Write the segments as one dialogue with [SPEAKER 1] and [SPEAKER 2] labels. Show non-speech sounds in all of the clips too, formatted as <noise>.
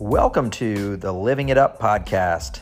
[SPEAKER 1] Welcome to the Living It Up podcast.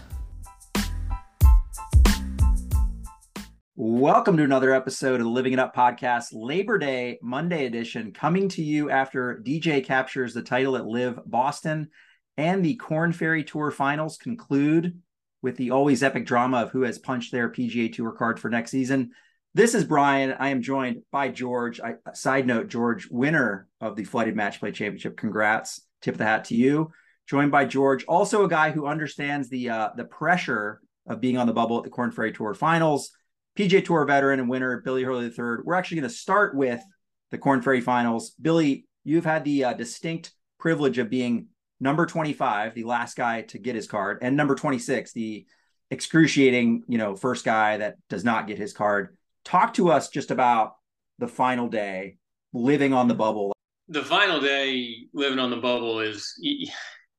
[SPEAKER 1] Welcome to another episode of the Living It Up podcast, Labor Day Monday edition, coming to you after DJ captures the title at LIV Boston and the Korn Ferry Tour finals conclude with the always epic drama of who has punched their PGA Tour card for next season. This is Brian. I am joined by George. I, side note, George, winner of the Flooded Match Play Championship. Congrats. Tip of the hat to you. Joined by George, also a guy who understands the uh, the pressure of being on the bubble at the Korn Ferry Tour Finals. PGA Tour veteran and winner Billy Hurley III. We're actually going to start with the Korn Ferry Finals. Billy, you've had the uh, distinct privilege of being number 25, the last guy to get his card, and number 26, the excruciating, you know, first guy that does not get his card. Talk to us just about the final day, living on the bubble.
[SPEAKER 2] The final day living on the bubble is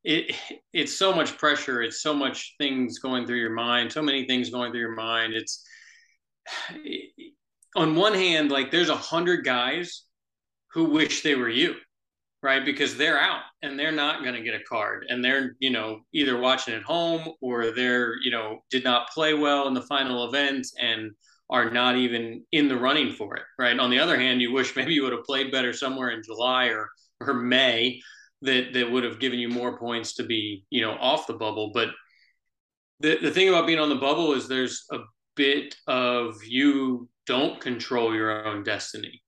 [SPEAKER 2] it <laughs> it's so much pressure, it's so much things going through your mind, so many things going through your mind. It's <sighs> on one hand, like there's a hundred guys who wish they were you right? Because they're out and they're not going to get a card and they're, you know, either watching at home or they're, you know, did not play well in the final event and are not even in the running for it, right? On the other hand, you wish <laughs> maybe you would have played better somewhere in July or, or May that, that would have given you more points to be, you know, off the bubble. But the, the thing about being on the bubble is there's a bit of you don't control your own destiny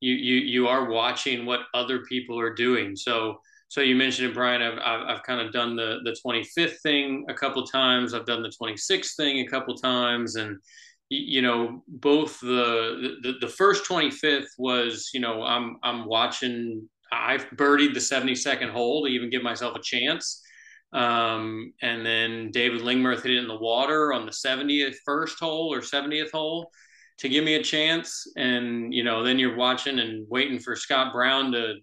[SPEAKER 2] you you you are watching what other people are doing. So so you mentioned it, Brian. I've I've, I've kind of done the the 25th thing a couple times. I've done the 26th thing a couple times, and you know both the, the the first 25th was you know I'm I'm watching. I've birdied the 72nd hole to even give myself a chance. Um, and then David Lingmerth hit it in the water on the 70th first hole or 70th hole to give me a chance. And, you know, then you're watching and waiting for Scott Brown to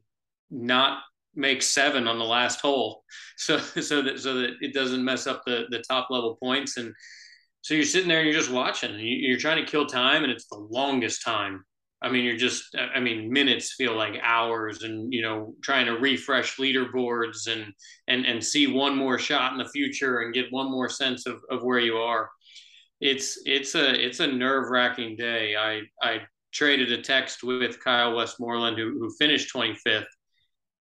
[SPEAKER 2] not make seven on the last hole. <laughs> So, so that, so that it doesn't mess up the, the top level points. And so you're sitting there and you're just watching and you're trying to kill time and it's the longest time. I mean, you're just, I mean, minutes feel like hours and, you know, trying to refresh leaderboards and, and, and see one more shot in the future and get one more sense of, of where you are it's it's a it's a nerve wracking day. I I traded a text with Kyle Westmoreland who who finished 25th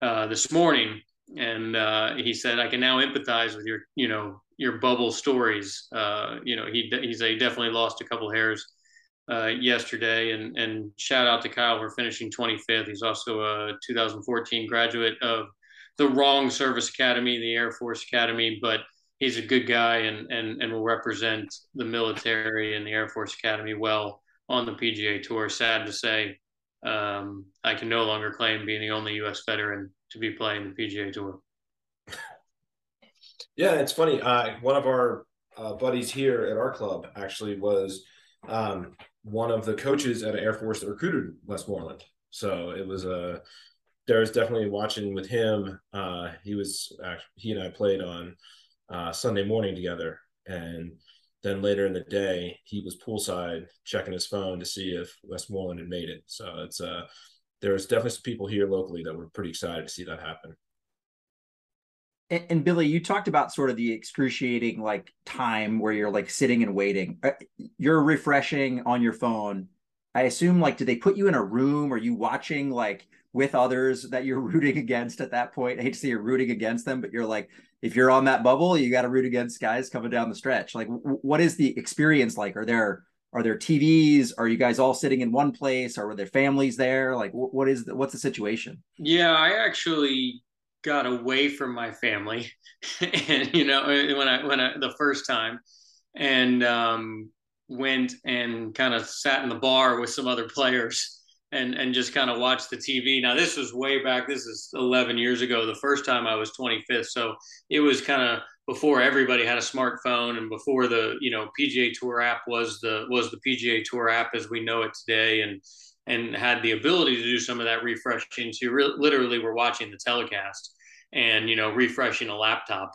[SPEAKER 2] uh, this morning, and uh, he said I can now empathize with your you know your bubble stories. Uh, you know he he's a definitely lost a couple hairs uh, yesterday, and and shout out to Kyle for finishing 25th. He's also a 2014 graduate of the wrong service academy, the Air Force Academy, but he's a good guy and, and, and will represent the military and the Air Force Academy well on the PGA Tour. Sad to say, um, I can no longer claim being the only U.S. veteran to be playing the PGA Tour.
[SPEAKER 3] Yeah, it's funny. Uh, one of our uh, buddies here at our club actually was um, one of the coaches at Air Force that recruited Westmoreland. So it was a. Uh, there was definitely watching with him. Uh, he was he and I played on uh, Sunday morning together. And then later in the day, he was poolside checking his phone to see if Westmoreland had made it. So it's uh, there's definitely some people here locally that were pretty excited to see that happen.
[SPEAKER 1] And, and, Billy, you talked about sort of the excruciating like time where you're like sitting and waiting. Uh, you're refreshing on your phone. I assume like, did they put you in a room? Are you watching like with others that you're <laughs> rooting against at that point? I hate to say you're rooting against them, but you're like if you're on that bubble, you got to root against guys coming down the stretch. Like, w- what is the experience like? Are there are there TVs? Are you guys all sitting in one place? Are there families there? Like, what is the, what's the situation?
[SPEAKER 2] Yeah, I actually got away from my family, <laughs> and you know, when I when I the first time, and um, went and kind of sat in the bar with some other players and and just kind of watched the TV. Now this was way back. This is 11 years ago. The first time I was 25th, so it was kind of before everybody had a smartphone and before the you know PGA Tour app was the was the PGA Tour app as we know it today, and and had the ability to do some of that refreshing. So re- literally were watching the telecast and you know refreshing a laptop,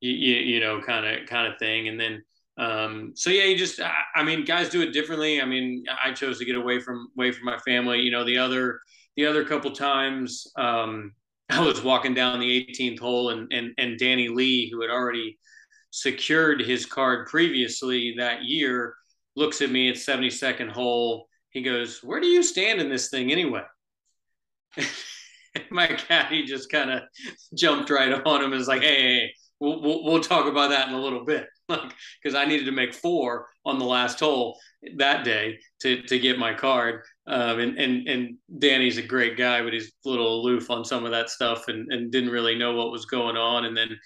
[SPEAKER 2] you, you, you know kind of kind of thing, and then um, so yeah, you just, I, I, mean, guys do it differently. I mean, I chose to get away from, away from my family, you know, the other, the other couple times, um, <laughs> I was walking down the 18th hole, and and and Danny Lee, who had already secured his card previously that year, looks at me at 72nd hole. He goes, "Where do you stand in this thing anyway?" <laughs> <laughs> my caddy just kind of jumped right on him and was like, "Hey, hey we'll, we'll, we'll talk about that in a little bit." <laughs> because I needed to make four on the last hole that day to to get my card. Um, and and and Danny's a great guy, but he's a little aloof on some of that stuff and and didn't really know what was going on. And then,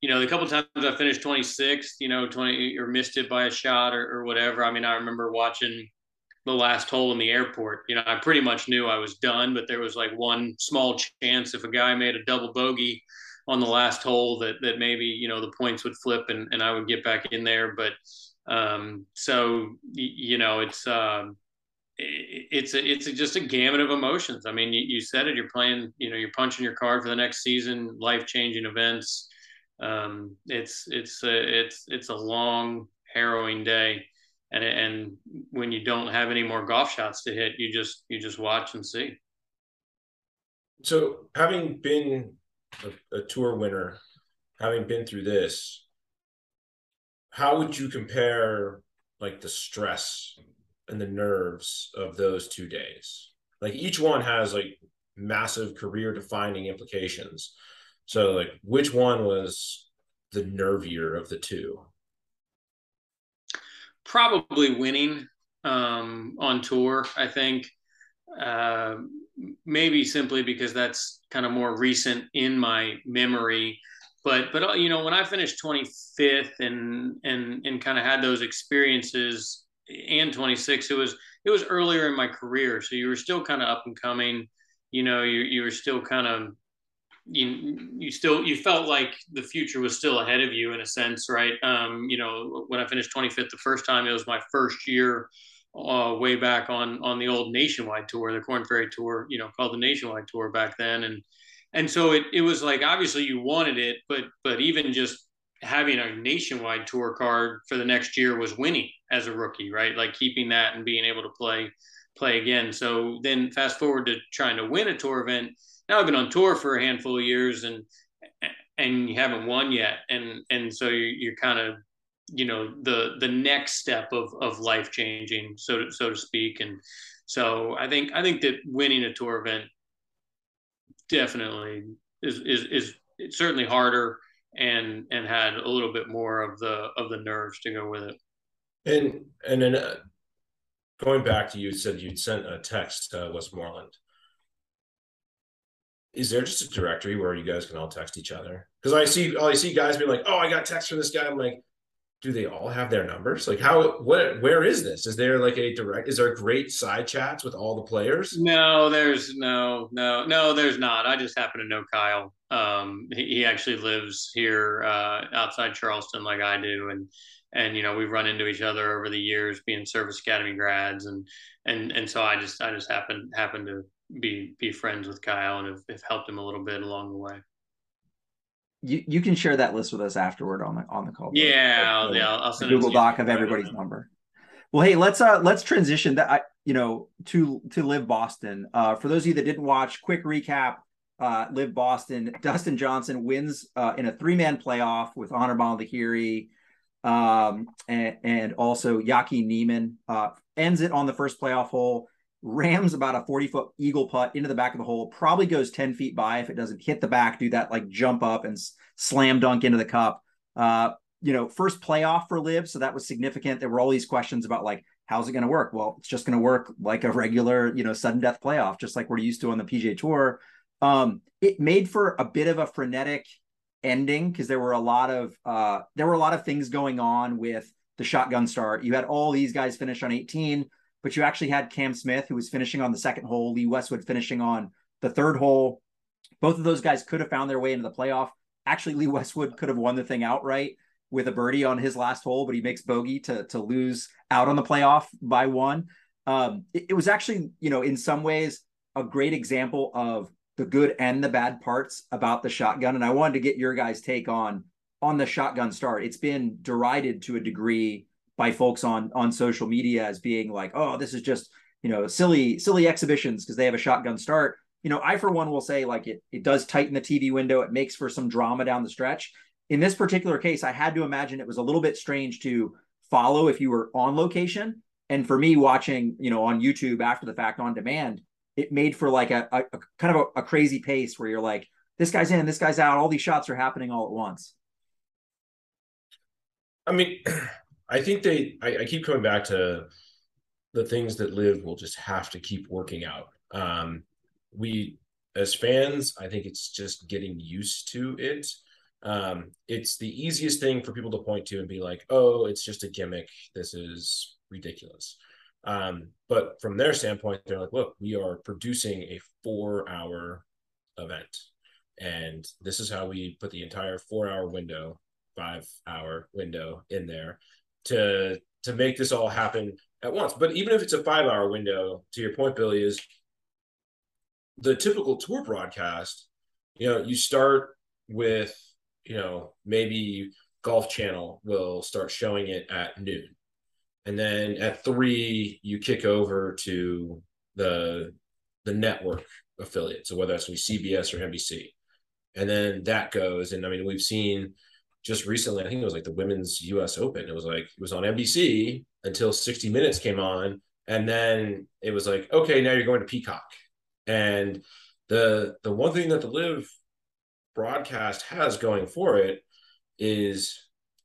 [SPEAKER 2] you know, the couple times I finished 26th, you know, 20 or missed it by a shot or, or whatever. I mean, I remember watching the last hole in the airport. You know, I pretty much knew I was done, but there was like one small chance if a guy made a double bogey on the last hole that that maybe you know the points would flip and, and I would get back in there. But um, so you know it's um, it's a, it's a, just a gamut of emotions. I mean, you, you said it. You're playing. You know, you're punching your card for the next season. Life changing events. Um, it's it's a, it's it's a long, harrowing day. And, and when you don't have any more golf shots to hit, you just you just watch and see.
[SPEAKER 3] So, having been a, a tour winner, having been through this, how would you compare like the stress and the nerves of those two days? Like each one has like massive career defining implications. So like which one was the nervier of the two?
[SPEAKER 2] Probably winning um, on tour. I think uh, maybe simply because that's kind of more recent in my memory. But but uh, you know when I finished 25th and and and kind of had those experiences and 26, it was it was earlier in my career, so you were still kind of up and coming. You know, you you were still kind of you you still you felt like the future was still ahead of you in a sense, right? Um, you know, when I finished 25th the first time, it was my first year uh, way back on on the old nationwide tour, the Korn Ferry tour, you know, called the nationwide tour back then, and and so it it was like obviously you wanted it, but but even just having a nationwide tour card for the next year was winning as a rookie, right? Like keeping that and being able to play play again. So then fast forward to trying to win a tour event. Now I've been on tour for a handful of years and and you haven't won yet, and and so you're, you're kind of you know the the next step of of life changing so to, so to speak. And so i think i think that winning a tour event definitely is is is it's certainly harder and and had a little bit more of the of the nerves to go with it.
[SPEAKER 3] And and then uh, going back to you said you'd sent a text to westmoreland is there just a directory where you guys can all text each other because i see i see guys being like oh i got text from this guy i'm like do they all have their numbers? Like how what where is this? Is there like a direct is there great side chats with all the players?
[SPEAKER 2] No, there's no, no, no, there's not. I just happen to know Kyle. Um he, he actually lives here uh outside Charleston like I do and and you know we've run into each other over the years being service academy grads and and and so I just I just happen happen to be be friends with Kyle and have, have helped him a little bit along the way
[SPEAKER 1] you, you can share that list with us afterward on the on the call.
[SPEAKER 2] Yeah, I'll, yeah, I'll send
[SPEAKER 1] Google Doc of everybody's number. Well, hey, let's uh let's transition that I you know to to LIV Boston. Uh, for those of you that didn't watch, quick recap. Uh, LIV Boston. Dustin Johnson wins uh, in a three man playoff with Anirban Lahiri, um, and, and also Yaki Niemann. Uh, ends it on the first playoff hole rams about a 40 foot eagle putt into the back of the hole probably goes 10 feet by if it doesn't hit the back do that like jump up and slam dunk into the cup. Uh you know first playoff for LIV. so that was significant. There were all these questions about like how's it going to work? Well it's just going to work like a regular you know sudden death playoff just like we're used to on the pga tour. Um it made for a bit of a frenetic ending because there were a lot of uh there were a lot of things going on with the shotgun start. You had all these guys finish on 18 but you actually had Cam Smith, who was finishing on the second hole, Lee Westwood finishing on the third hole. Both of those guys could have found their way into the playoff. Actually, Lee Westwood could have won the thing outright with a birdie on his last hole, but he makes bogey to to lose out on the playoff by one. Um, it, it was actually, you know, in some ways, a great example of the good and the bad parts about the shotgun. And I wanted to get your guys' take on on the shotgun start. It's been derided to a degree by folks on on social media as being like, oh, this is just you know silly silly exhibitions because they have a shotgun start. you know, I for one will say like it it does tighten the TV window. It makes for some drama down the stretch. In this particular case, I had to imagine it was a little bit strange to follow if you were on location. And for me, watching, you know, on YouTube after the fact on demand, it made for like a, a, a kind of a, a crazy pace where you're like, this guy's in, this guy's out, all these shots are happening all at once.
[SPEAKER 3] I mean, I think they. I, I, keep coming back to the things that LIV will just have to keep working out. Um, we, as fans, I think it's just getting used to it. Um, it's the easiest thing for people to point to and be like, "Oh, it's just a gimmick. This is ridiculous." Um, but from their standpoint, they're like, "Look, we are producing a four-hour event, and this is how we put the entire four-hour window, five-hour window in there." To to make this all happen at once. But even if it's a five hour window, to your point, Billy, is the typical tour broadcast, you know, you start with, you know, maybe Golf Channel will start showing it at noon. And then at three, you kick over to the the network affiliate. So whether that's be CBS or NBC. And then that goes. And I mean, we've seen just recently, I think it was like the women's US Open. It was like it was on NBC until 60 minutes came on. And then it was like, okay, now you're going to Peacock. And the the one thing that the LIV broadcast has going for it is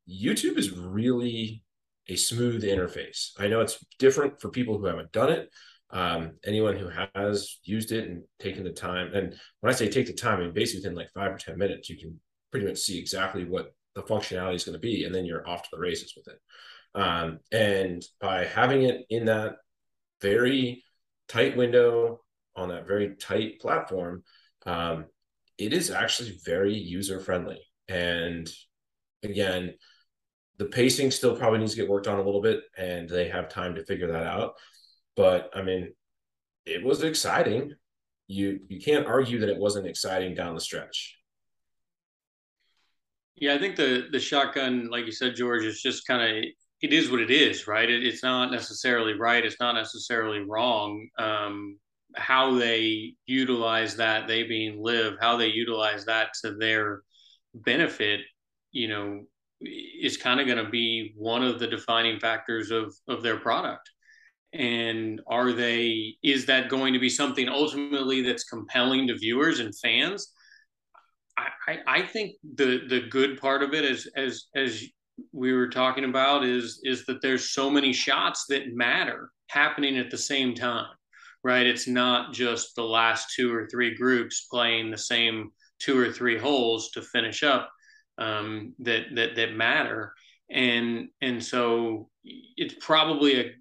[SPEAKER 3] YouTube is really a smooth interface. I know it's different for people who haven't done it. Um, anyone who has used it and taken the time, and when I say take the time, I mean basically within like five or ten minutes, you can pretty much see exactly what the functionality is going to be, and then you're off to the races with it. Um, and by having it in that very tight window on that very tight platform, um, it is actually very user friendly. And again, the pacing still probably needs to get worked on a little bit, and they have time to figure that out. But I mean, it was exciting. You you can't argue that it wasn't exciting down the stretch.
[SPEAKER 2] Yeah, I think the the shotgun, like you said, George, is just kind of it is what it is, right? It, it's not necessarily right. It's not necessarily wrong. Um, how they utilize that, they being LIV, how they utilize that to their benefit, you know, is kind of going to be one of the defining factors of of their product. And are they? Is that going to be something ultimately that's compelling to viewers and fans? I, I think the the good part of it is as as we were talking about is is that there's so many shots that matter happening at the same time right? It's not just the last two or three groups playing the same two or three holes to finish up um, that that that matter. And and so it's probably a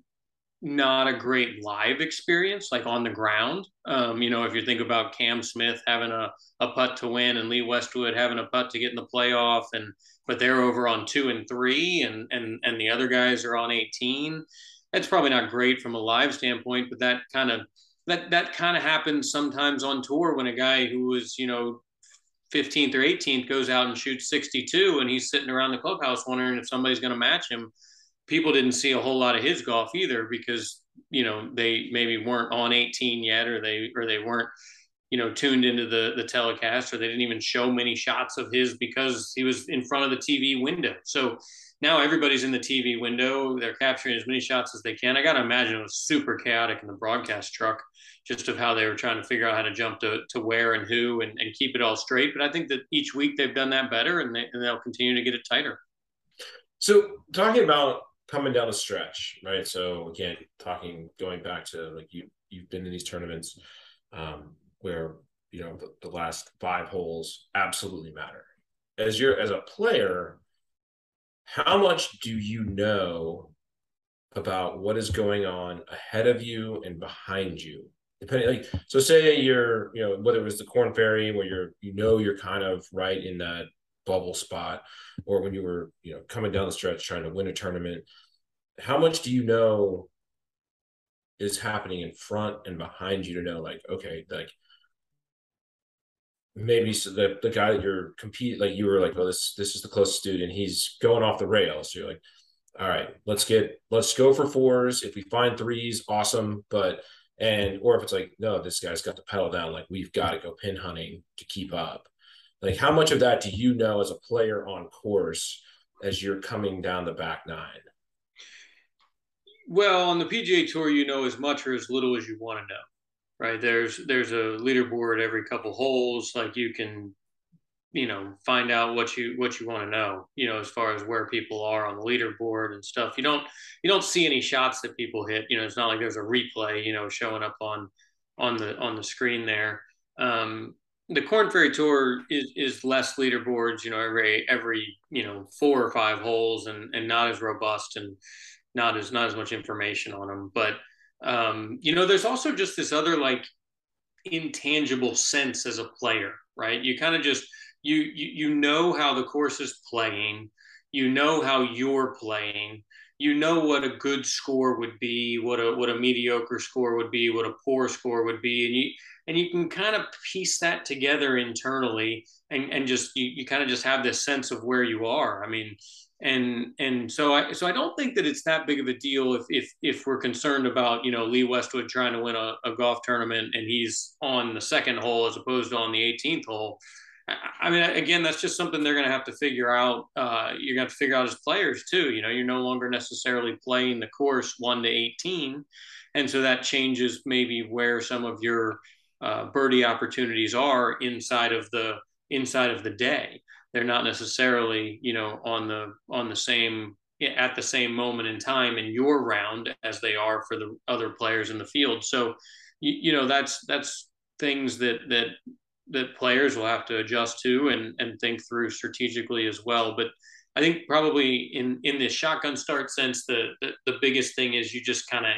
[SPEAKER 2] not a great live experience, like on the ground. Um, you know, if you think about Cam Smith having a, a putt to win and Lee Westwood having a putt to get in the playoff, and but they're over on two and three, and and and the other guys are on eighteen. That's probably not great from a live standpoint, but that kind of that that kind of happens sometimes on tour when a guy who was you know 15th or 18th goes out and shoots 62 and he's sitting around the clubhouse wondering if somebody's going to match him people didn't see a whole lot of his golf either because you know they maybe weren't on 18 yet or they or they weren't you know tuned into the the telecast or they didn't even show many shots of his because he was in front of the TV window. So now everybody's in the TV window. They're capturing as many shots as they can. I got to imagine it was super chaotic in the broadcast truck, just of how they were trying to figure out how to jump to, to where and who and, and keep it all straight. But I think that each week they've done that better and, they, and they'll continue to get it tighter.
[SPEAKER 3] So talking about coming down a stretch, right? So again, talking going back to like you you've been in these tournaments um, where you know the, the last five holes absolutely matter. As you're as a player, how much do you know about what is going on ahead of you and behind you? Depending, like so, say you're you know whether it was the Korn Ferry where you're you know you're kind of right in that bubble spot or when you were you know coming down the stretch trying to win a tournament how much do you know is happening in front and behind you to know like okay like maybe so the, the guy that you're compete like you were like well this this is the closest dude and he's going off the rails. So you're like all right let's get let's go for fours. If we find threes awesome but and or if it's like no this guy's got the pedal down like we've got to go pin hunting to keep up like how much of that do you know as a player on course as you're coming down the back nine?
[SPEAKER 2] Well on the pga tour you know as much or as little as you want to know right? There's there's a leaderboard every couple holes like you can you know find out what you what you want to know you know as far as where people are on the leaderboard and stuff. You don't you don't see any shots that people hit you know it's not like there's a replay you know showing up on on the on the screen there. Um the Korn Ferry Tour is is less leaderboards, you know, every every you know four or five holes, and and not as robust and not as not as much information on them. But um, you know, there's also just this other like intangible sense as a player, right? You kind of just you, you you know how the course is playing you know how you're playing you know what a good score would be what a what a mediocre score would be what a poor score would be and you and you can kind of piece that together internally and and just you, you kind of just have this sense of where you are i mean and and so I so I don't think that it's that big of a deal if if if we're concerned about you know Lee Westwood trying to win a, a golf tournament and he's on the second hole as opposed to on the 18th hole. I mean, again, that's just something they're going to have to figure out. Uh, you're going to to figure out as players too. You know, you're no longer necessarily playing the course one to 18, and so that changes maybe where some of your uh, birdie opportunities are inside of the inside of the day. They're not necessarily, you know, on the on the same at the same moment in time in your round as they are for the other players in the field. So, you, you know, that's that's things that that that players will have to adjust to and and think through strategically as well. But I think probably in in this shotgun start sense, the the, the biggest thing is you just kind of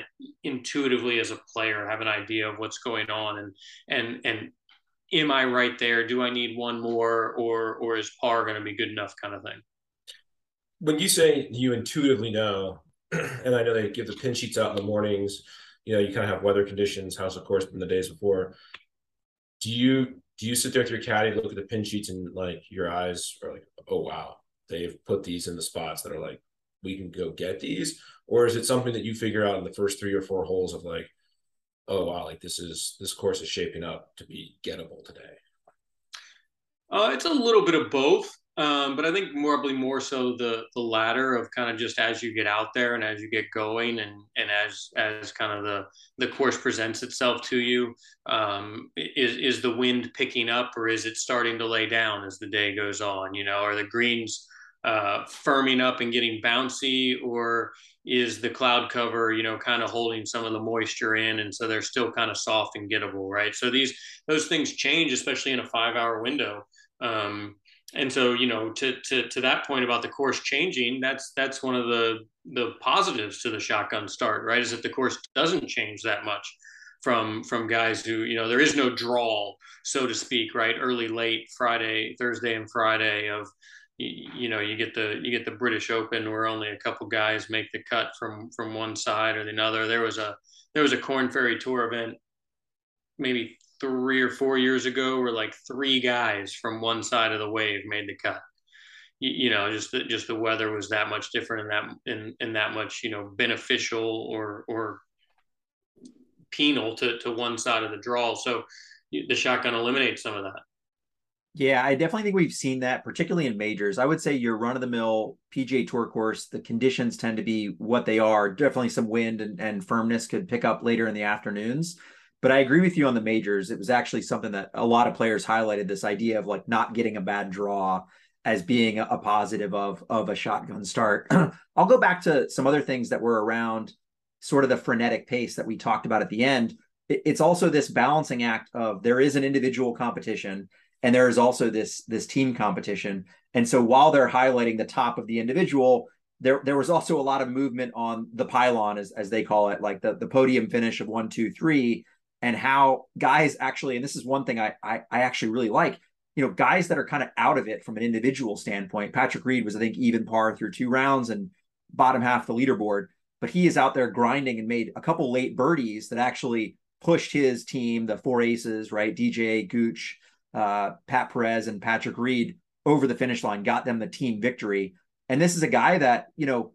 [SPEAKER 2] intuitively as a player have an idea of what's going on and and and am I right there? Do I need one more or or is par going to be good enough kind of thing?
[SPEAKER 3] When you say you intuitively know, <clears throat> and I know they give the pin sheets out in the mornings, you know, you kind of have weather conditions, how's the course been the days before. Do you do you sit there with your caddy, look at the pin sheets, and like your eyes are like, oh wow, they've put these in the spots that are like we can go get these, or is it something that you figure out in the first three or four holes of like, oh wow, like this is this course is shaping up to be gettable today?
[SPEAKER 2] Uh, it's a little bit of both. Um, but I think probably more so the the latter of kind of just as you get out there and as you get going and and as as kind of the the course presents itself to you, um, is is the wind picking up or is it starting to lay down as the day goes on? You know, are the greens uh, firming up and getting bouncy, or is the cloud cover you know kind of holding some of the moisture in, and so they're still kind of soft and gettable, right? So these those things change, especially in a five hour window. Um, and so you know to, to to that point about the course changing that's that's one of the the positives to the shotgun start right is that the course doesn't change that much from from guys who you know there is no draw so to speak right early late friday thursday and friday of you, know you get the you get the british open where only a couple guys make the cut from from one side or the other there was a there was a Korn Ferry tour event maybe three or four years ago where like three guys from one side of the wave made the cut. You, you know, just the, just the weather was that much different and that and, and that much you know beneficial or or penal to to one side of the draw. So the shotgun eliminates some of that.
[SPEAKER 1] Yeah, I definitely think we've seen that, particularly in majors. I would say your run of the mill PGA Tour course, the conditions tend to be what they are. Definitely some wind and, and firmness could pick up later in the afternoons. But I agree with you on the majors. It was actually something that a lot of players highlighted this idea of like not getting a bad draw as being a, positive of of a shotgun start. <clears throat> I'll go back to some other things that were around sort of the frenetic pace that we talked about at the end. it's also this balancing act of there is an individual competition and there is also this this team competition. And so while they're highlighting the top of the individual, there there was also a lot of movement on the pylon as as they call it, like the the podium finish of one, two, three and how guys actually, and this is one thing I, I, I actually really like, you know, guys that are kind of out of it from an individual standpoint. Patrick Reed was, I think, even par through two rounds and bottom half the leaderboard, but he is out there grinding and made a couple late birdies that actually pushed his team, the four aces, right? DJ Gooch, uh, Pat Perez, and Patrick Reed over the finish line, got them the team victory. And this is a guy that, you know,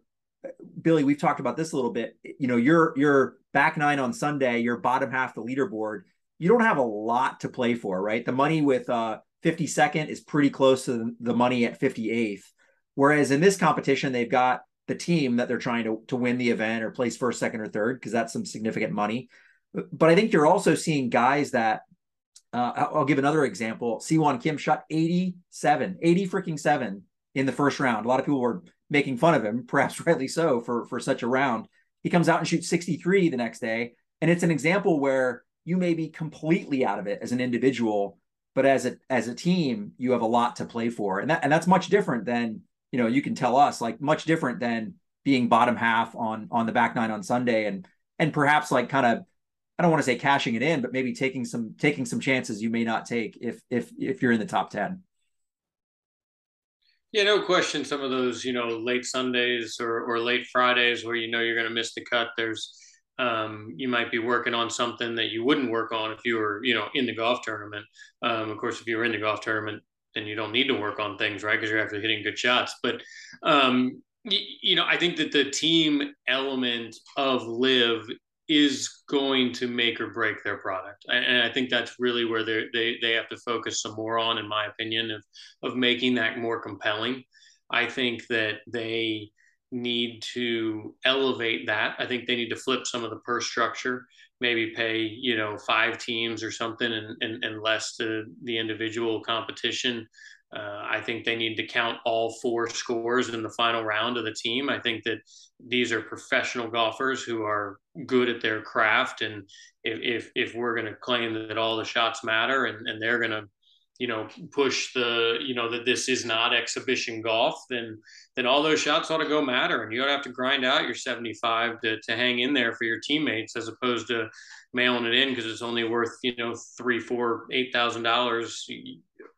[SPEAKER 1] Billy, we've talked about this a little bit. You know, your your back nine on Sunday, you're bottom half the leaderboard. You don't have a lot to play for, right? The money with uh, 52nd is pretty close to the money at 58th. Whereas in this competition, they've got the team that they're trying to, to win the event or place first, second, or third, because that's some significant money. But I think you're also seeing guys that uh, I'll give another example. Sihwan Kim shot 87, 80 freaking seven in the first round. A lot of people were making fun of him, <laughs> perhaps rightly so, for, for such a round. He comes out and shoots 63 the next day. And it's an example where you may be completely out of it as an individual, but as a as a team, you have a lot to play for. And that and that's much different than, you know, you can tell us, like much different than being bottom half on on the back nine on Sunday and and perhaps like kind of I don't want to say cashing it in, but maybe taking some taking some chances you may not take if if if you're in the top 10.
[SPEAKER 2] Yeah, no question. Some of those, you know, late Sundays or, or late Fridays where you know you're going to miss the cut. There's, um, you might be working on something that you wouldn't work on if you were, you know, in the golf tournament. Um, of course, if you were in the golf tournament, then you don't need to work on things, right? Because you're actually hitting good shots. But, um, you, know, I think that the team element of LIV is going to make or break their product. And I think that's really where they they have to focus some more on, in my opinion, of of making that more compelling. I think that they need to elevate that. I think they need to flip some of the purse structure, maybe pay, you know, five teams or something and, and, and less to the individual competition. Uh, I think they need to count all four scores in the final round of the team. I think that these are professional golfers who are good at their craft, and if if, if we're going to claim that all the shots matter and, and they're going to, you know, push the you know that this is not exhibition golf, then then all those shots ought to go matter, and you don't have to grind out your seventy five to to hang in there for your teammates as opposed to mailing it in because it's only worth you know three, four, eight thousand dollars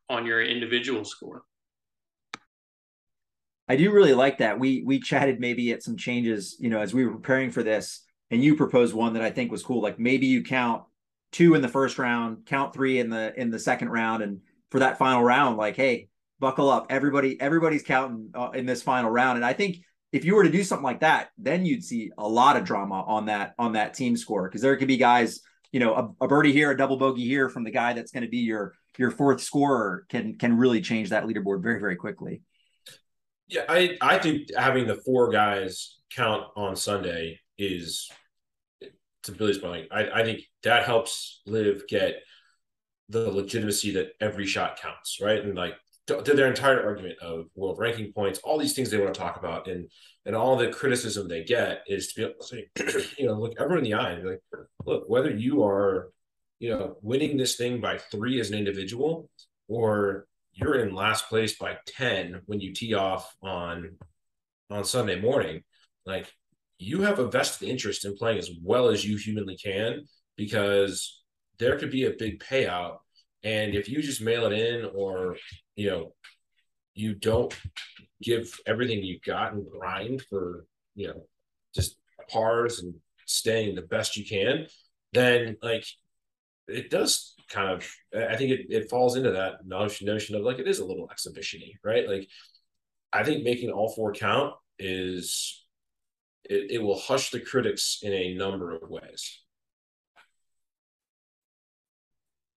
[SPEAKER 2] on your individual score.
[SPEAKER 1] I do really like that. We we chatted maybe at some changes, you know, as we were preparing for this, and you proposed one that I think was cool. Like maybe you count two in the first round, count three in the in the second round, and for that final round, like, hey, buckle up, everybody, everybody's counting uh, in this final round. And I think if you were to do something like that, then you'd see a lot of drama on that on that team score because there could be guys, you know, a, a birdie here, a double bogey here from the guy that's going to be your your fourth scorer can can really change that leaderboard very very quickly.
[SPEAKER 3] Yeah, I I think having the four guys count on Sunday is to Billy's point. I I think that helps LIV get the legitimacy that every shot counts, right? And like their entire argument of world ranking points, all these things they want to talk about, and and all the criticism they get is to be able to say, <clears throat> you know, look everyone in the eye and be like, look, whether you are you know, winning this thing by three as an individual, or you're in last place by 10 when you tee off on on Sunday morning, like you have a vested interest in playing as well as you humanly can because there could be a big payout. And if you just mail it in or, you know, you don't give everything you've got and grind for, you know, just pars and staying the best you can, then like it does kind of I think it, it falls into that notion of like it is a little exhibitiony, right? Like I think making all four count is it, it will hush the critics in a number of ways.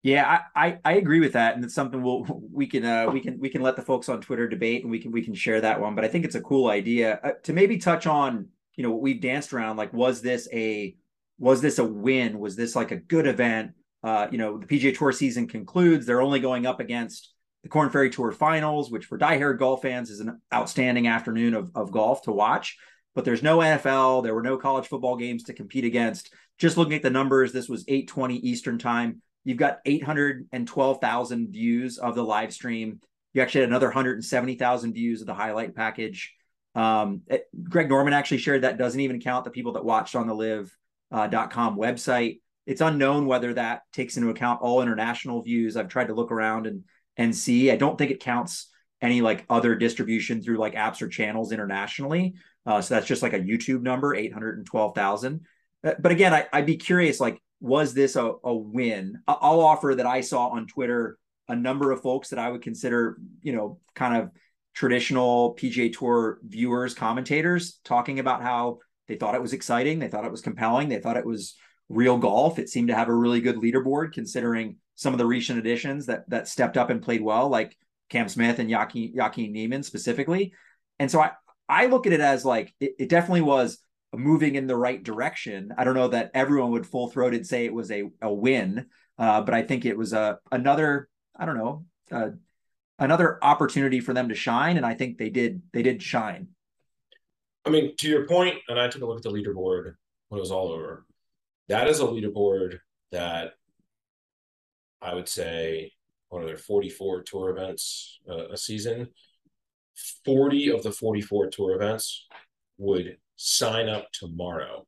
[SPEAKER 1] Yeah, I, I, I agree with that, and it's something we'll we can uh, we can we can let the folks on Twitter debate, and we can we can share that one. But I think it's a cool idea uh, to maybe touch on you know what we've danced around. Like, was this a was this a win? Was this like a good event? Uh, you know, the PGA Tour season concludes. They're only going up against the Korn Ferry Tour Finals, which for diehard golf fans is an outstanding afternoon of, of golf to watch. But there's no NFL. There were no college football games to compete against. Just looking at the numbers, this was 8:20 Eastern time. You've got 812,000 views of the live stream. You actually had another 170,000 views of the highlight package. Um, it, Greg Norman actually shared that doesn't even count the people that watched on the live.com uh, website it's unknown whether that takes into account all international views. I've tried to look around and and see. I don't think it counts any like other distribution through like apps or channels internationally. Uh, so that's just like a YouTube number, eight hundred and twelve thousand. Uh, but again, I, would be curious, like, was this a, a win? I'll offer that I saw on Twitter a number of folks that I would consider, you know, kind of traditional PGA Tour viewers, commentators, talking about how They thought it was exciting. They thought it was compelling. They thought it was real golf. It seemed to have a really good leaderboard considering some of the recent additions that that stepped up and played well, like Cam Smith and Joaquin, Joaquin Niemann specifically. And so I I look at it as like it, it definitely was moving in the right direction. I don't know that everyone would full throated say it was a a win, uh, but I think it was a another I don't know uh, another opportunity for them to shine, and I think they did they did shine.
[SPEAKER 3] I mean, to your point, and I took a look at the leaderboard when it was all over. That is a leaderboard that I would say what are there 44 tour events uh, a season? 40 of the 44 tour events would sign up tomorrow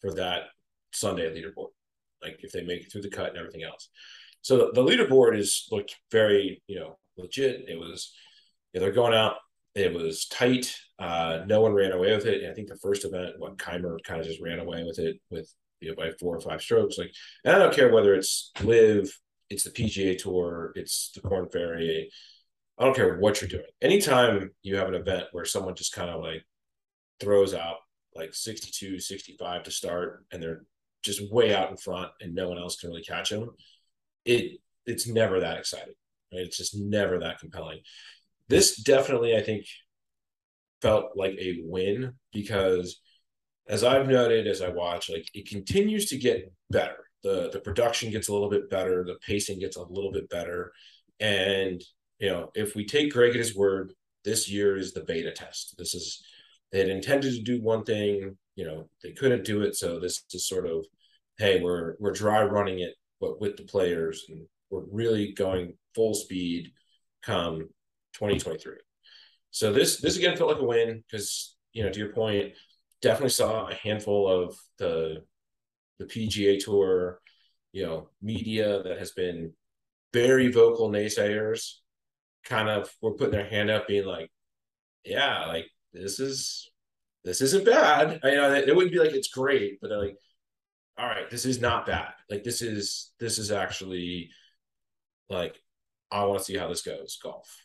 [SPEAKER 3] for that sunday leaderboard like if they make it through the cut and everything else. So the, leaderboard is looked very you know legit. It was yeah, they're going out. It was tight. Uh, no one ran away with it. And i think the first event what Kaymer kind of just ran away with it with you know by four or five strokes like and i don't care whether it's LIV, it's the PGA Tour, it's the Korn Ferry. I don't care what you're doing. Anytime you have an event where someone just kind of like throws out like 62, 65 to start and they're just way out in front and no one else can really catch them, it it's never that exciting. Right? It's just never that compelling. This definitely, I think, felt like a win because as I've noted as I watch, like it continues to get better the the production gets a little bit better, the pacing gets a little bit better, and you know if we take Greg at his word, this year is the beta test. This is they had intended to do one thing, you know, they couldn't do it, so this is sort of, hey, we're we're dry running it, but with the players, and we're really going full speed come 2023. So this this again felt like a win because you know to your point, definitely saw a handful of the the PGA Tour, you know, media that has been very vocal naysayers kind of were putting their hand up being like, yeah, like this is this isn't bad. I you know it wouldn't be like it's great, but they're like, all right, this is not bad. Like this is this is actually like I want to see how this goes golf.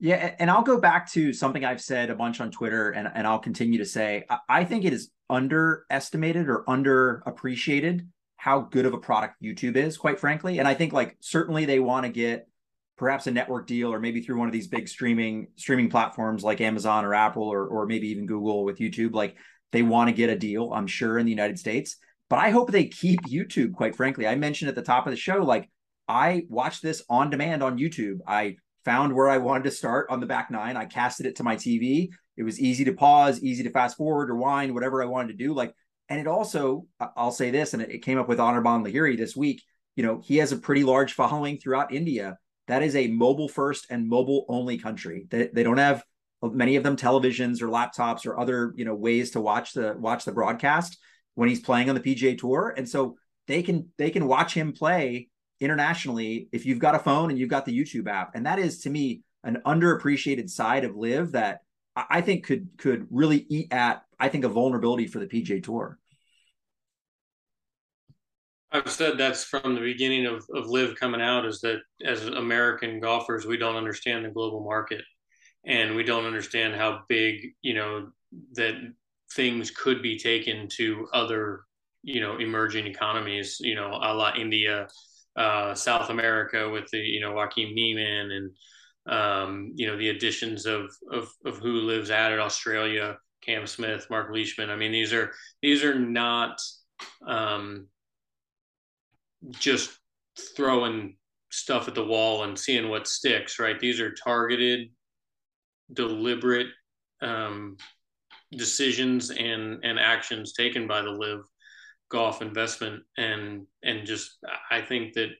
[SPEAKER 1] Yeah, and I'll go back to something I've said a bunch on Twitter, and, and I'll continue to say I think it is underestimated or underappreciated how good of a product YouTube is, quite frankly. And I think like certainly they want to get perhaps a network deal or maybe through one of these big streaming streaming platforms like Amazon or Apple or or maybe even Google with YouTube. Like they want to get a deal, I'm sure, in the United States. But I hope they keep YouTube, quite frankly. I mentioned at the top of the show, like I watch this on demand on YouTube. I found where I wanted to start on the back nine. I casted it to my TV. It was easy to pause, easy to fast forward or wind, whatever I wanted to do. Like, and it also, I'll say this, and it came up with Anirban Lahiri this week. You know, he has a pretty large following throughout India. That is a mobile first and mobile only country. They, they don't have many of them televisions or laptops or other you know ways to watch the watch the broadcast when he's playing on the PGA Tour, and so they can they can watch him play internationally if you've got a phone and you've got the YouTube app. And that is to me an underappreciated side of LIV that I think could could really eat at I think a vulnerability for the PGA Tour.
[SPEAKER 2] I've said that's from the beginning of, of LIV coming out is that as American golfers, we don't understand the global market and we don't understand how big, you know, that things could be taken to other, you know, emerging economies, you know, a la India, uh, South America with the you know Joaquin Niemann and um, you know the additions of, of of who lives at it Australia, Cam Smith, Mark Leishman. I mean these are these are not um, just throwing stuff at the wall and seeing what sticks. Right, these are targeted, deliberate um, decisions and and actions taken by the LIV golf investment and and just I think that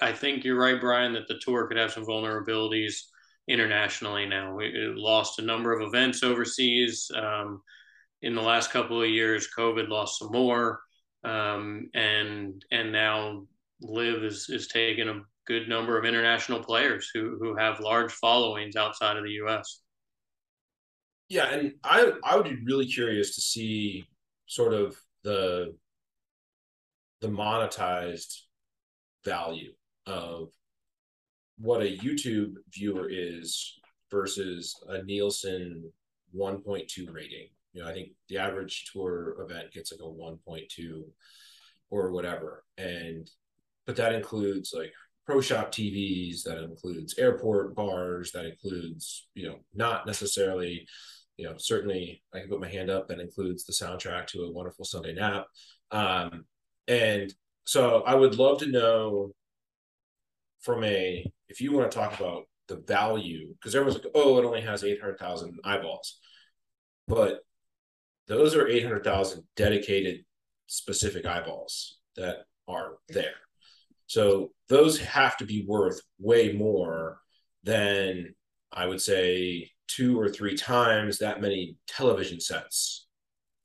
[SPEAKER 2] I think you're right, Brian, that the tour could have some vulnerabilities internationally now. We lost a number of events overseas um, in the last couple of years. COVID lost some more, um, and and now LIV is is taking a good number of international players who who have large followings outside of the U.S.
[SPEAKER 3] Yeah, and I I would be really curious to see sort of the the monetized value of what a YouTube viewer is versus a Nielsen 1.2 rating. You know, I think the average tour event gets like a 1.2 or whatever. And but that includes like pro shop TVs, that includes airport bars, that includes, you know, not necessarily, you know, certainly I can put my hand up, that includes the soundtrack to a wonderful Sunday nap. Um, and so I would love to know from a, if you want to talk about the value, because everyone's like, oh, it only has 800,000 eyeballs. But those are 800,000 dedicated specific eyeballs that are there. So those have to be worth way more than I would say two or three times that many television sets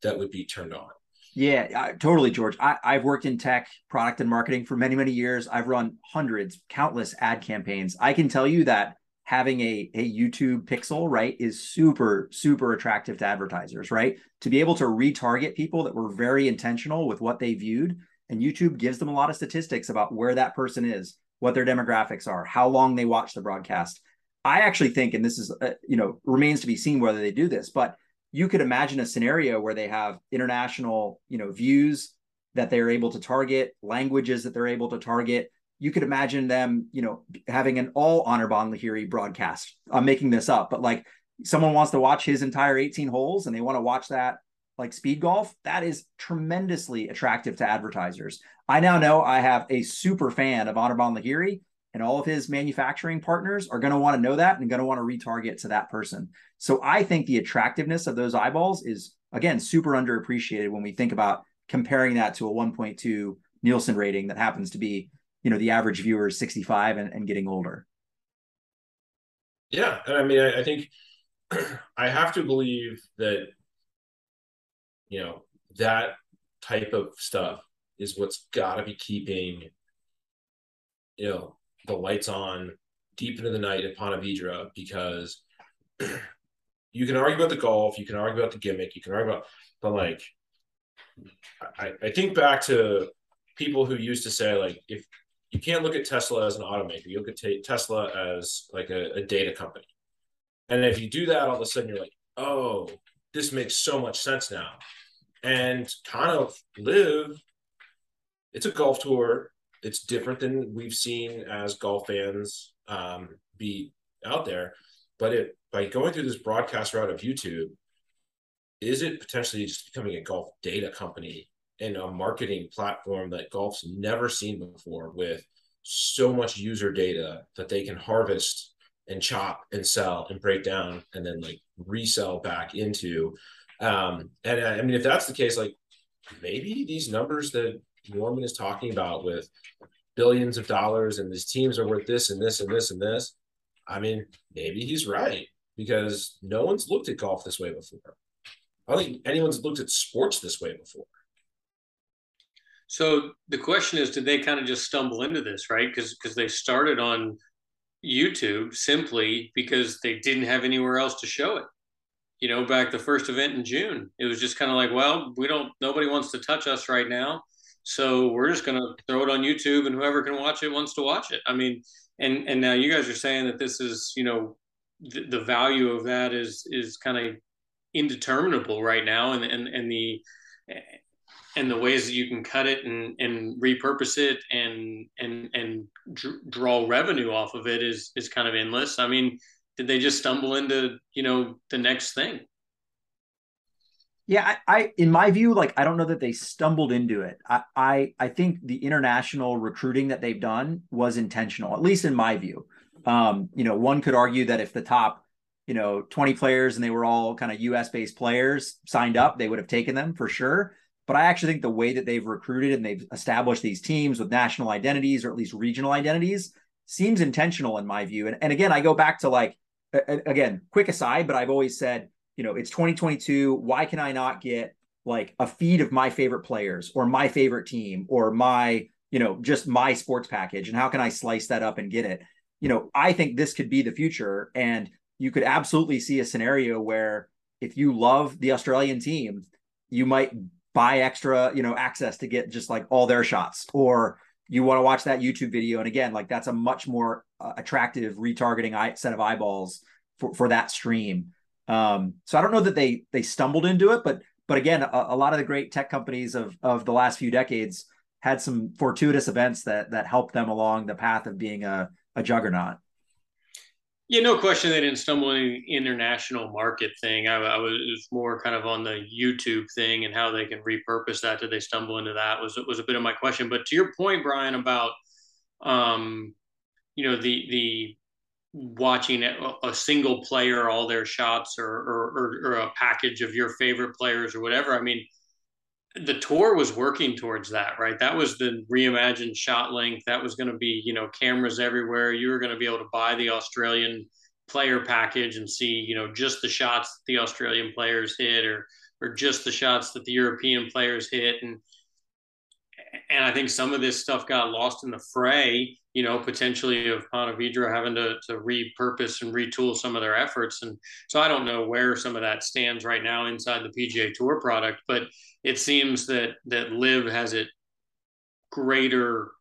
[SPEAKER 3] that would be turned on.
[SPEAKER 1] Yeah, totally, George. I, I've worked in tech, product, and marketing for many, many years. I've run hundreds, countless ad campaigns. I can tell you that having a, a YouTube pixel, right, is super, super attractive to advertisers, right? To be able to retarget people that were very intentional with what they viewed. And YouTube gives them a lot of statistics about where that person is, what their demographics are, how long they watch the broadcast. I actually think, and this is, uh, you know, remains to be seen whether they do this, but you could imagine a scenario where they have international, you know, views that they're able to target, languages that they're able to target, you could imagine them, you know, having an all honor Anirban Lahiri broadcast. I'm making this up, but like someone wants to watch his entire 18 holes and they want to watch that like speed golf, that is tremendously attractive to advertisers. I now know I have a super fan of Anirban Lahiri and all of his manufacturing partners are going to want to know that and going to want to retarget to that person. So I think the attractiveness of those eyeballs is again super underappreciated when we think about comparing that to a 1.2 Nielsen rating that happens to be you know the average viewer is 65 and, and getting older
[SPEAKER 3] yeah i mean I, I think <clears throat> i have to believe that you know that type of stuff is what's got to be keeping you know the lights on deep into the night at Ponte Vedra because <clears throat> you can argue about the golf, you can argue about the gimmick, you can argue about, but like, I, I think back to people who used to say like if you can't look at Tesla as an automaker. You look at Tesla as like a, a data company. And if you do that, all of a sudden you're like, oh, this makes so much sense now. And kind of LIV. it's a golf tour. It's different than we've seen as golf fans um, be out there. But it by going through this broadcast route of YouTube, is it potentially just becoming a golf data company and a marketing platform that golf's never seen before with so much user data that they can harvest and chop and sell and break down and then like resell back into um and i mean if that's the case like maybe these numbers that norman is talking about with billions of dollars and these teams are worth this and this and this and this i mean maybe he's right because no one's looked at golf this way before i don't think anyone's looked at sports this way before
[SPEAKER 2] so the question is, did they kind of just stumble into this, right? Because because they started on YouTube simply because they didn't have anywhere else to show it. You know, back the first event in June, it was just kind of like, well, we don't, nobody wants to touch us right now, so we're just going to throw it on YouTube, and whoever can watch it wants to watch it. I mean, and and now you guys are saying that this is, you know, the, the value of that is is kind of indeterminable right now, and and and the and the ways that you can cut it and, and repurpose it and and and dr- draw revenue off of it is is kind of endless. I mean, did they just stumble into you know the next thing?
[SPEAKER 1] Yeah, I, I, in my view, like I don't know that they stumbled into it. I, I I think the international recruiting that they've done was intentional, at least in my view. Um, you know, one could argue that if the top, you know, 20 players and they were all kind of US based players signed up, they would have taken them for sure. But I actually think the way that they've recruited and they've established these teams with national identities or at least regional identities seems intentional in my view. And, and again, I go back to like, again, quick aside, but I've always said, you know, it's 2022. Why can I not get like a feed of my favorite players or my favorite team or my, you know, just my sports package? And how can I slice that up and get it? You know, I think this could be the future. And you could absolutely see a scenario where if you love the Australian team, you might buy extra, you know, access to get just like all their shots or you want to watch that YouTube video. And again, like that's a much more uh, attractive retargeting eye, set of eyeballs for, for that stream. Um, so I don't know that they they stumbled into it, but but again, a, a, lot of the great tech companies of of the last few decades had some fortuitous events that that helped them along the path of being a, a juggernaut.
[SPEAKER 2] Yeah, no question they didn't stumble in international market thing. I, I was, was, more kind of on the YouTube thing and how they can repurpose that. Did they stumble into that? Was was a bit of my question. But to your point, Brian, about um, you know the the watching a, single player all their shots or, or, or or a package of your favorite players or whatever. I mean, the tour was working towards that, right? That was the reimagined ShotLink. That was going to be, you know, cameras everywhere. You were going to be able to buy the Australian player package and see, you know, just the shots the Australian players hit or or just the shots that the European players hit. And and I think some of this stuff got lost in the fray, you know, potentially of Ponte Vedra having to, to repurpose and retool some of their efforts. And so I don't know where some of that stands right now inside the PGA Tour product, but it seems that that LIV has it greater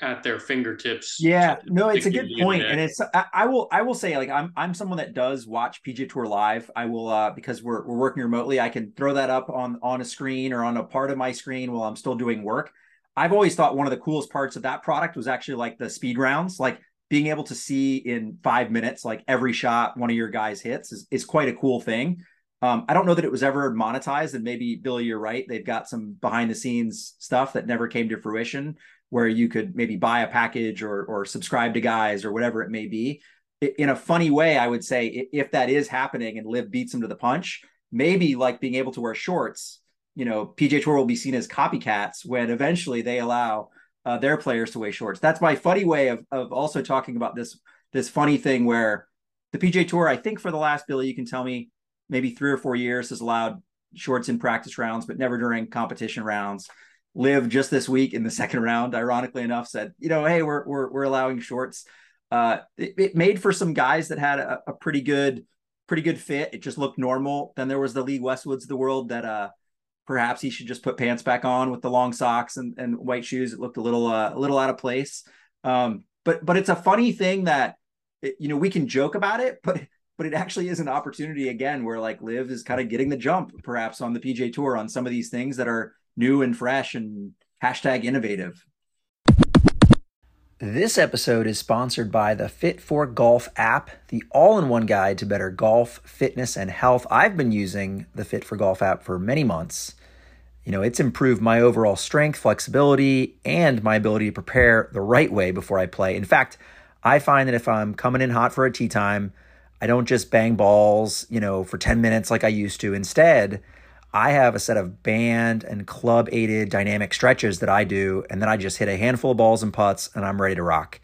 [SPEAKER 2] at their fingertips.
[SPEAKER 1] Yeah, no, it's a good point, and it's I, I, will I will say like I'm I'm someone that does watch PGA Tour live. I will uh because we're we're working remotely. I can throw that up on on a screen or on a part of my screen while I'm still doing work. I've always thought one of the coolest parts of that product was actually like the speed rounds, like being able to see in five minutes like every shot one of your guys hits is is quite a cool thing. Um, I don't know that it was ever monetized, and maybe Billy, you're right. They've got some behind the scenes stuff that never came to fruition, where you could maybe buy a package or or subscribe to guys or whatever it may be. In a funny way, I would say if that is happening and LIV beats them to the punch, maybe like being able to wear shorts, you know, PGA Tour will be seen as copycats when eventually they allow uh, their players to wear shorts. That's my funny way of of also talking about this this funny thing where the PGA Tour, I think for the last Billy, you can tell me maybe three or four years has allowed shorts in practice rounds, but never during competition rounds. LIV just this week in the <laughs> second round, ironically enough, said, you know, hey, we're we're we're allowing shorts. Uh, it, it made for some guys that had a, a, pretty good pretty good fit. It just looked normal. Then there was the Lee Westwoods of the world that uh perhaps he should just put pants back on with the long socks and, and white shoes. It looked a little uh, a little out of place. Um, but but it's a funny thing that it, you know we can joke about it, <laughs> but but it actually is an opportunity again where like LIV is kind of getting the jump perhaps on the PGA Tour on some of these things that are new and fresh and hashtag innovative. This episode is sponsored by the Fit for Golf app, the all in one guide to better golf, fitness, and health. I've been using the Fit for Golf app for many months. You know, it's improved my overall strength, flexibility, and my ability to prepare the right way before I play. In fact, I find that if I'm coming in hot for a tee time, I don't just bang balls, you know, for 10 minutes like I used to. Instead, I have a set of band and club aided dynamic stretches that I do, and then I just hit a handful of balls and putts and I'm ready to rock.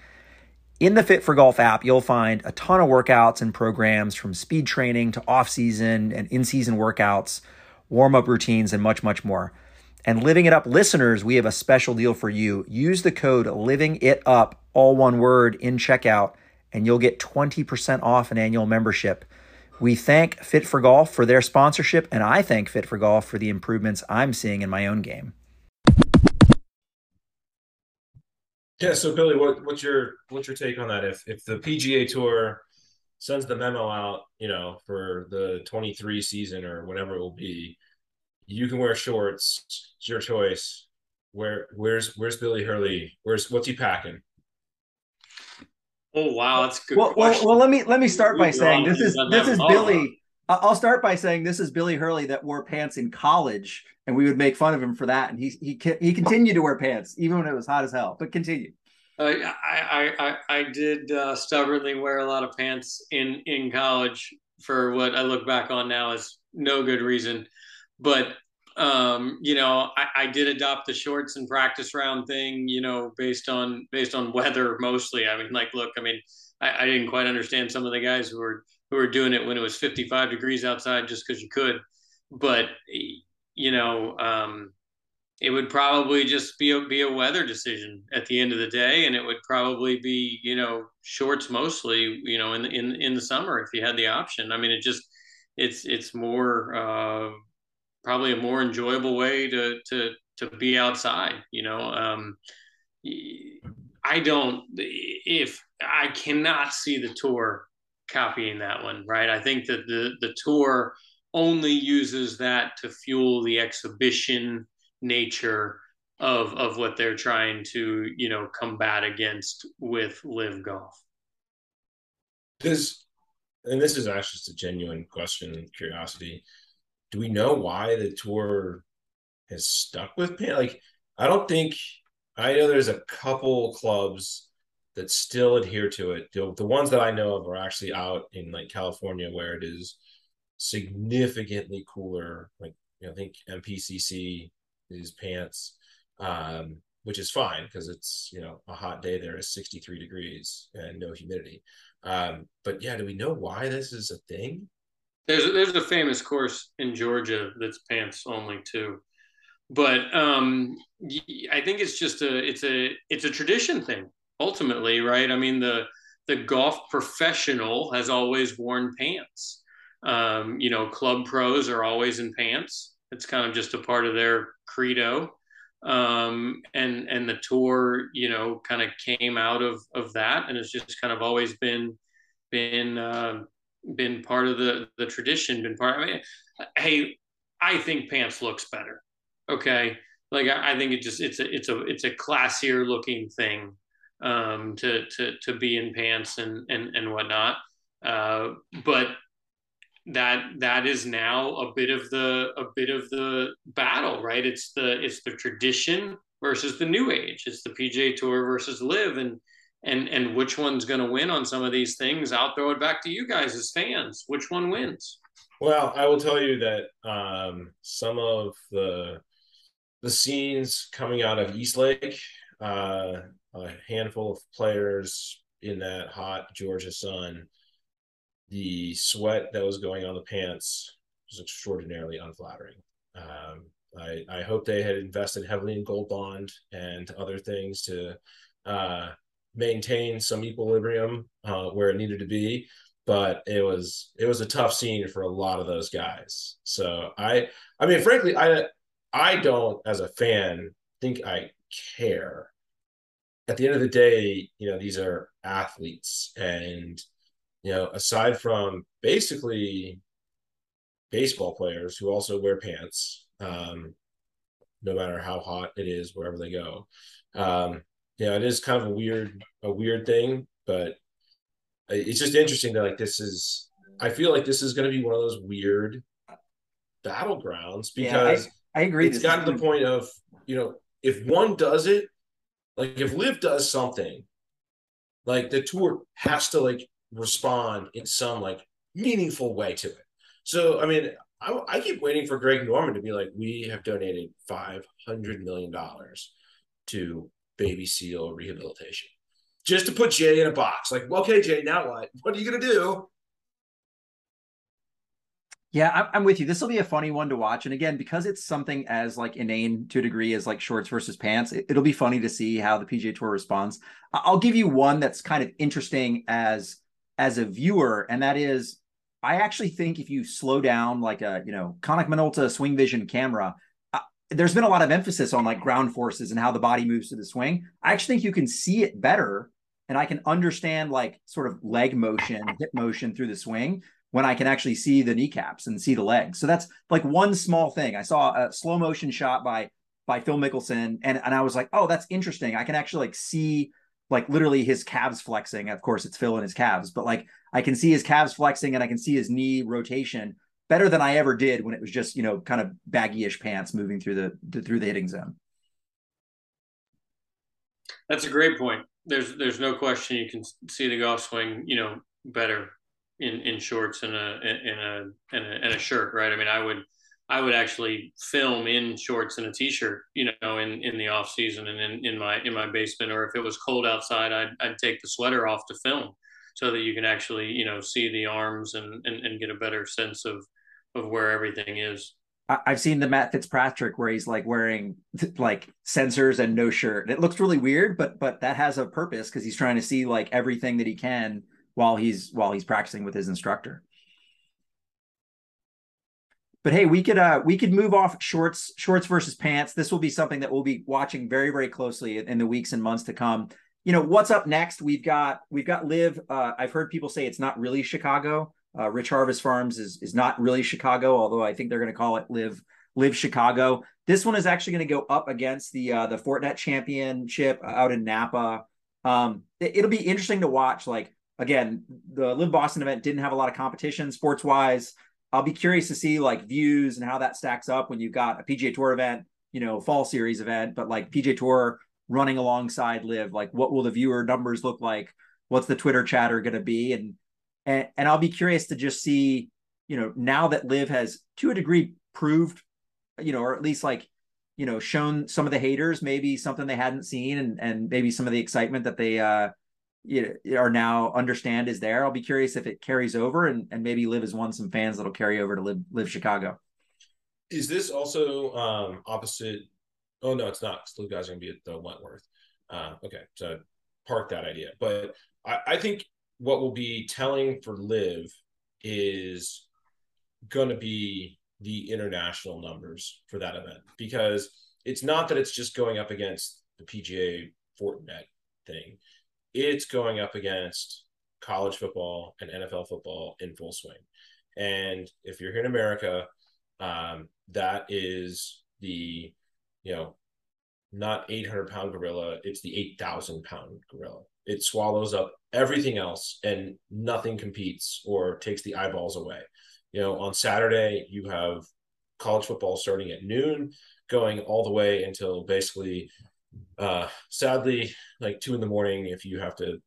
[SPEAKER 1] In the Fit for Golf app, you'll find a ton of workouts and programs from speed training to off season and in season workouts, warm up routines, and much, much more. And Living It Up listeners, we have a special deal for you. Use the code Living It Up, all one word, in checkout and you'll get 20% off an annual membership. We thank Fit for Golf for their sponsorship, and I thank Fit for Golf for the improvements I'm seeing in my own game.
[SPEAKER 3] Yeah, so Billy, what, what's your what's your take on that? If if the PGA Tour sends the memo out, you know, for the 23 season or whatever it will be, you can wear shorts. It's your choice. Where where's where's Billy Hurley? Where's what's he packing?
[SPEAKER 2] Oh wow, that's good.
[SPEAKER 1] Well, well, well, let me let me start by saying this is this is Billy. I'll start by saying this is Billy Hurley that wore pants in college, and we would make fun of him for that. And he he he continued to wear pants even when it was hot as hell. But continue.
[SPEAKER 2] Uh, I, I I did uh, stubbornly wear a lot of pants in in college for what I look back on now as no good reason, but um, you know, I, I, did adopt the shorts and practice round thing, you know, based on based on <laughs> weather mostly. I mean, like, look, I mean, I, I didn't quite understand some of the guys who were who were doing it when it was 55 degrees outside just because you could, but you know, um, it would probably just be a be a weather decision at the end of the day, and it would probably be you know shorts mostly, you know, in in in the summer if you had the option. I mean, it just it's it's more. Uh, probably a more enjoyable way to to to be outside. You know, um, I don't if I cannot see the tour copying that one, right? I think that the the tour only uses that to fuel the exhibition nature of of what they're trying to you know combat against with LIV Golf.
[SPEAKER 3] Does and this is actually just a genuine question, curiosity. Do we know why the tour has stuck with Pan? Like, I don't think I know there's a couple clubs that still adhere to it. The, the ones that I know of are actually out in like California where it is significantly cooler. Like you know, I think MPCC is pants, um, which is fine because it's you know a hot day there is 63 degrees and no humidity. Um, but yeah, do we know why this is a thing?
[SPEAKER 2] There's a, there's a famous course in Georgia that's pants only too, but um, I think it's just a it's a it's a tradition thing ultimately, right? I mean the the golf professional has always worn pants. Um, you know, club pros are always in pants. It's kind of just a part of their credo um, and and the tour, you know, kind of came out of of that, and it's just kind of always been been uh, been part of the the tradition. Been part. I mean, hey, I think pants looks better. Okay, like I, I think it just it's a it's a it's a classier looking thing um, to to to be in pants and and and whatnot. Uh, but that that is now a bit of the a bit of the battle, right? It's the it's the tradition versus the new age. It's the PGA Tour versus LIV, and and and which one's going to win on some of these things? I'll throw it back to you guys as fans. Which one wins?
[SPEAKER 3] Well, I will tell you that um, some of the the scenes coming out of East Lake, uh, a handful of players in that hot Georgia sun the sweat that was going on the pants was extraordinarily unflattering. Um, I, I hope they had invested heavily in Gold Bond and other things to uh, maintain some equilibrium uh, where it needed to be. But it was it was a tough scene for a lot of those guys. So I I mean, frankly, I I don't as a fan think I care. At the end of the day, you know, these are athletes and you know, aside from basically baseball players who also wear pants, um, no matter how hot it is wherever they go. Um, yeah, it is kind of a weird, a weird thing, but it's just interesting that like this is. I feel like this is going to be one of those weird battlegrounds because
[SPEAKER 1] yeah, I, I, agree.
[SPEAKER 3] It's gotten to the point of you know if one does it, like if LIV does something, like the tour has to like respond in some like meaningful way to it. So, I mean, I, I keep waiting for Greg Norman to be like, we have donated $500 million to baby seal rehabilitation just to put Jay in a box. Like, okay, Jay, now what? <laughs> What are you going to do?
[SPEAKER 1] Yeah, I'm with you. This will be a funny one to watch, and again, because it's something as like inane to a degree as like shorts versus pants, it, will be funny to see how the PGA Tour responds. I'll give you one that's kind of interesting as as a viewer, and that is I actually think if you slow down like a you know Konica Minolta swing vision camera, there's been a lot of emphasis on like ground forces and how the body moves to the swing. I actually think you can see it better, and I can understand like sort of leg motion, hip motion through the swing when I can actually see the kneecaps and see the legs. So that's like one small thing. I saw a slow motion shot by by Phil Mickelson, and and I was like, oh, that's interesting. I can actually like see like literally his calves flexing. Of course, it's Phil and his calves, but like I can see his calves flexing and I can see his knee rotation better than I ever did when it was just you know kind of baggy-ish pants moving through the through the hitting zone.
[SPEAKER 2] That's a great point. There's there's no question you can see the golf swing you know better in in shorts and a in a in a, in a shirt, right? I mean, I would I would actually film in shorts and a t-shirt, you know, in, in the off season and in, in my in my basement. Or if it was cold outside, I'd, I'd take the sweater off to film so that you can actually, you know, see the arms and, and, and get a better sense of of where everything is.
[SPEAKER 1] I've seen the Matt Fitzpatrick where he's like wearing like sensors and no shirt. It looks really weird, but but that has a purpose because he's trying to see like everything that he can while he's while he's practicing with his instructor but hey, we could uh we could move off shorts shorts versus pants. This will be something that we'll be watching very very closely in the weeks and months to come. you know what's up next? We've got we've got LIV. Uh, I've heard people say it's not really Chicago. Uh, Rich Harvest Farms is is not really Chicago, although I think they're going to call it LIV LIV Chicago. This one is actually going to go up against the uh, the Fortinet Championship out in Napa. Um, it, will be interesting to watch. Like again, the LIV Boston event didn't have a lot of competition sports wise. I'll be curious to see like views and how that stacks up when you've got a PGA Tour event, you know, fall series event, but like PGA Tour running alongside LIV. Like, what will the viewer numbers look like? What's the Twitter chatter going to be? And and and I'll be curious to just see, you know, now that LIV has to a degree proved, you know, or at least like you know shown some of the haters maybe something they hadn't seen and and maybe some of the excitement that they uh you know, are now understand is there. I'll be curious if it carries over and, and maybe LIV has won some fans that'll carry over to LIV LIV chicago.
[SPEAKER 3] Is this also um opposite oh no it's not the guys are gonna be at the wentworth. Uh, okay so park that idea. But I, I think what will be telling for LIV is going to be the international numbers for that event because it's not that it's just going up against the PGA Fortinet thing. It's going up against college football and NFL football in full swing. And if you're here in America, um, that is the, you know, not 800 pound gorilla, it's the 8,000 pound gorilla. It swallows up everything else and nothing competes or takes the eyeballs away. You know, on Saturday, you have college football starting at noon, going all the way until basically, uh, sadly, like two in the morning if you have to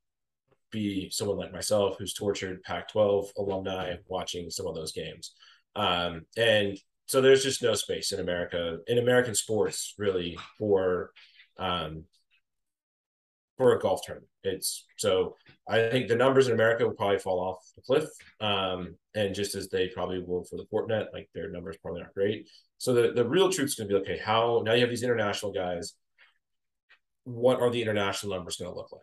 [SPEAKER 3] be someone like myself who's tortured Pac 12 alumni watching some of those games. Um, and so there's just no space in America, in American sports, really, for um, for a golf tournament. It's so I think the numbers in America will probably fall off the cliff. Um, and just as they probably will for the Fortinet, like their numbers probably aren't great. So the, the real truth is going to be okay, how now you have these international guys. What are the international numbers going to look like?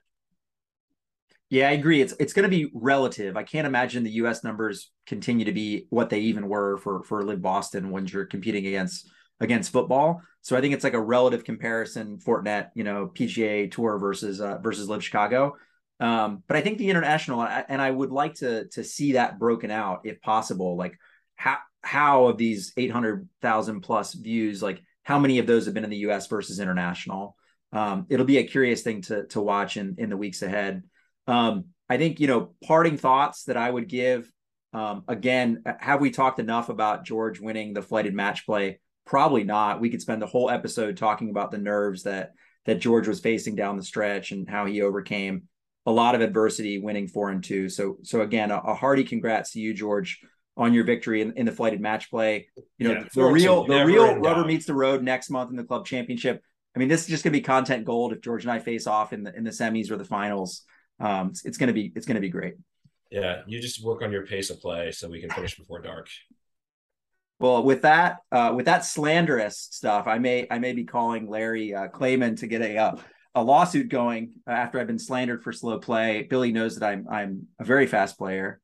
[SPEAKER 1] Yeah, I agree. It's it's going to be relative. I can't imagine the U.S. numbers continue to be what they even were for for LIV Boston when you're competing against against football. So I think it's like a relative comparison, Fortinet, you know, PGA Tour versus uh, versus LIV Chicago. Um, but I think the international, and I would like to to see that broken out if possible. Like how how of these eight hundred thousand plus views, like how many of those have been in the U.S. versus international? Um, it'll be a curious thing to to watch in in the weeks ahead. Um, I think you know parting thoughts that I would give. Um, again, have we talked enough about George winning the flighted match play? Probably not. We could spend the whole episode talking about the nerves that that George was facing down the stretch and how he overcame a lot of adversity, winning four and two. So, so again, a, a hearty congrats to you, George, on your victory in, in the flighted match play. You know, yeah, the real the real rubber meets the road next month in the club championship. I mean, this is just going to be content gold if George and I face off in the in the semis or the finals. Um, it's, it's going to be it's going to be great.
[SPEAKER 3] Yeah, you just work on your pace of play so we can finish before dark.
[SPEAKER 1] Well, with that, uh, with that slanderous stuff, I may I may be calling Larry uh, Klayman to get a uh, a lawsuit going after I've been slandered for slow play. Billy knows that I'm I'm a very fast player.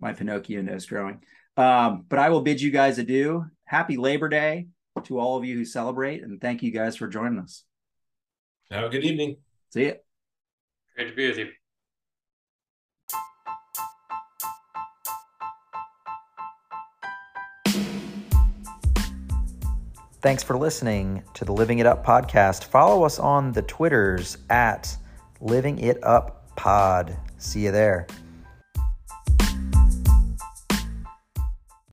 [SPEAKER 1] My Pinocchio nose growing. Um, but I will bid you guys adieu. Happy Labor Day to all of you who celebrate, and thank you guys for joining us.
[SPEAKER 3] Have a good evening.
[SPEAKER 1] See you.
[SPEAKER 2] Great to be with you.
[SPEAKER 1] Thanks for listening to the Living It Up podcast. Follow us on the Twitters at Living It Up Pod. See you there.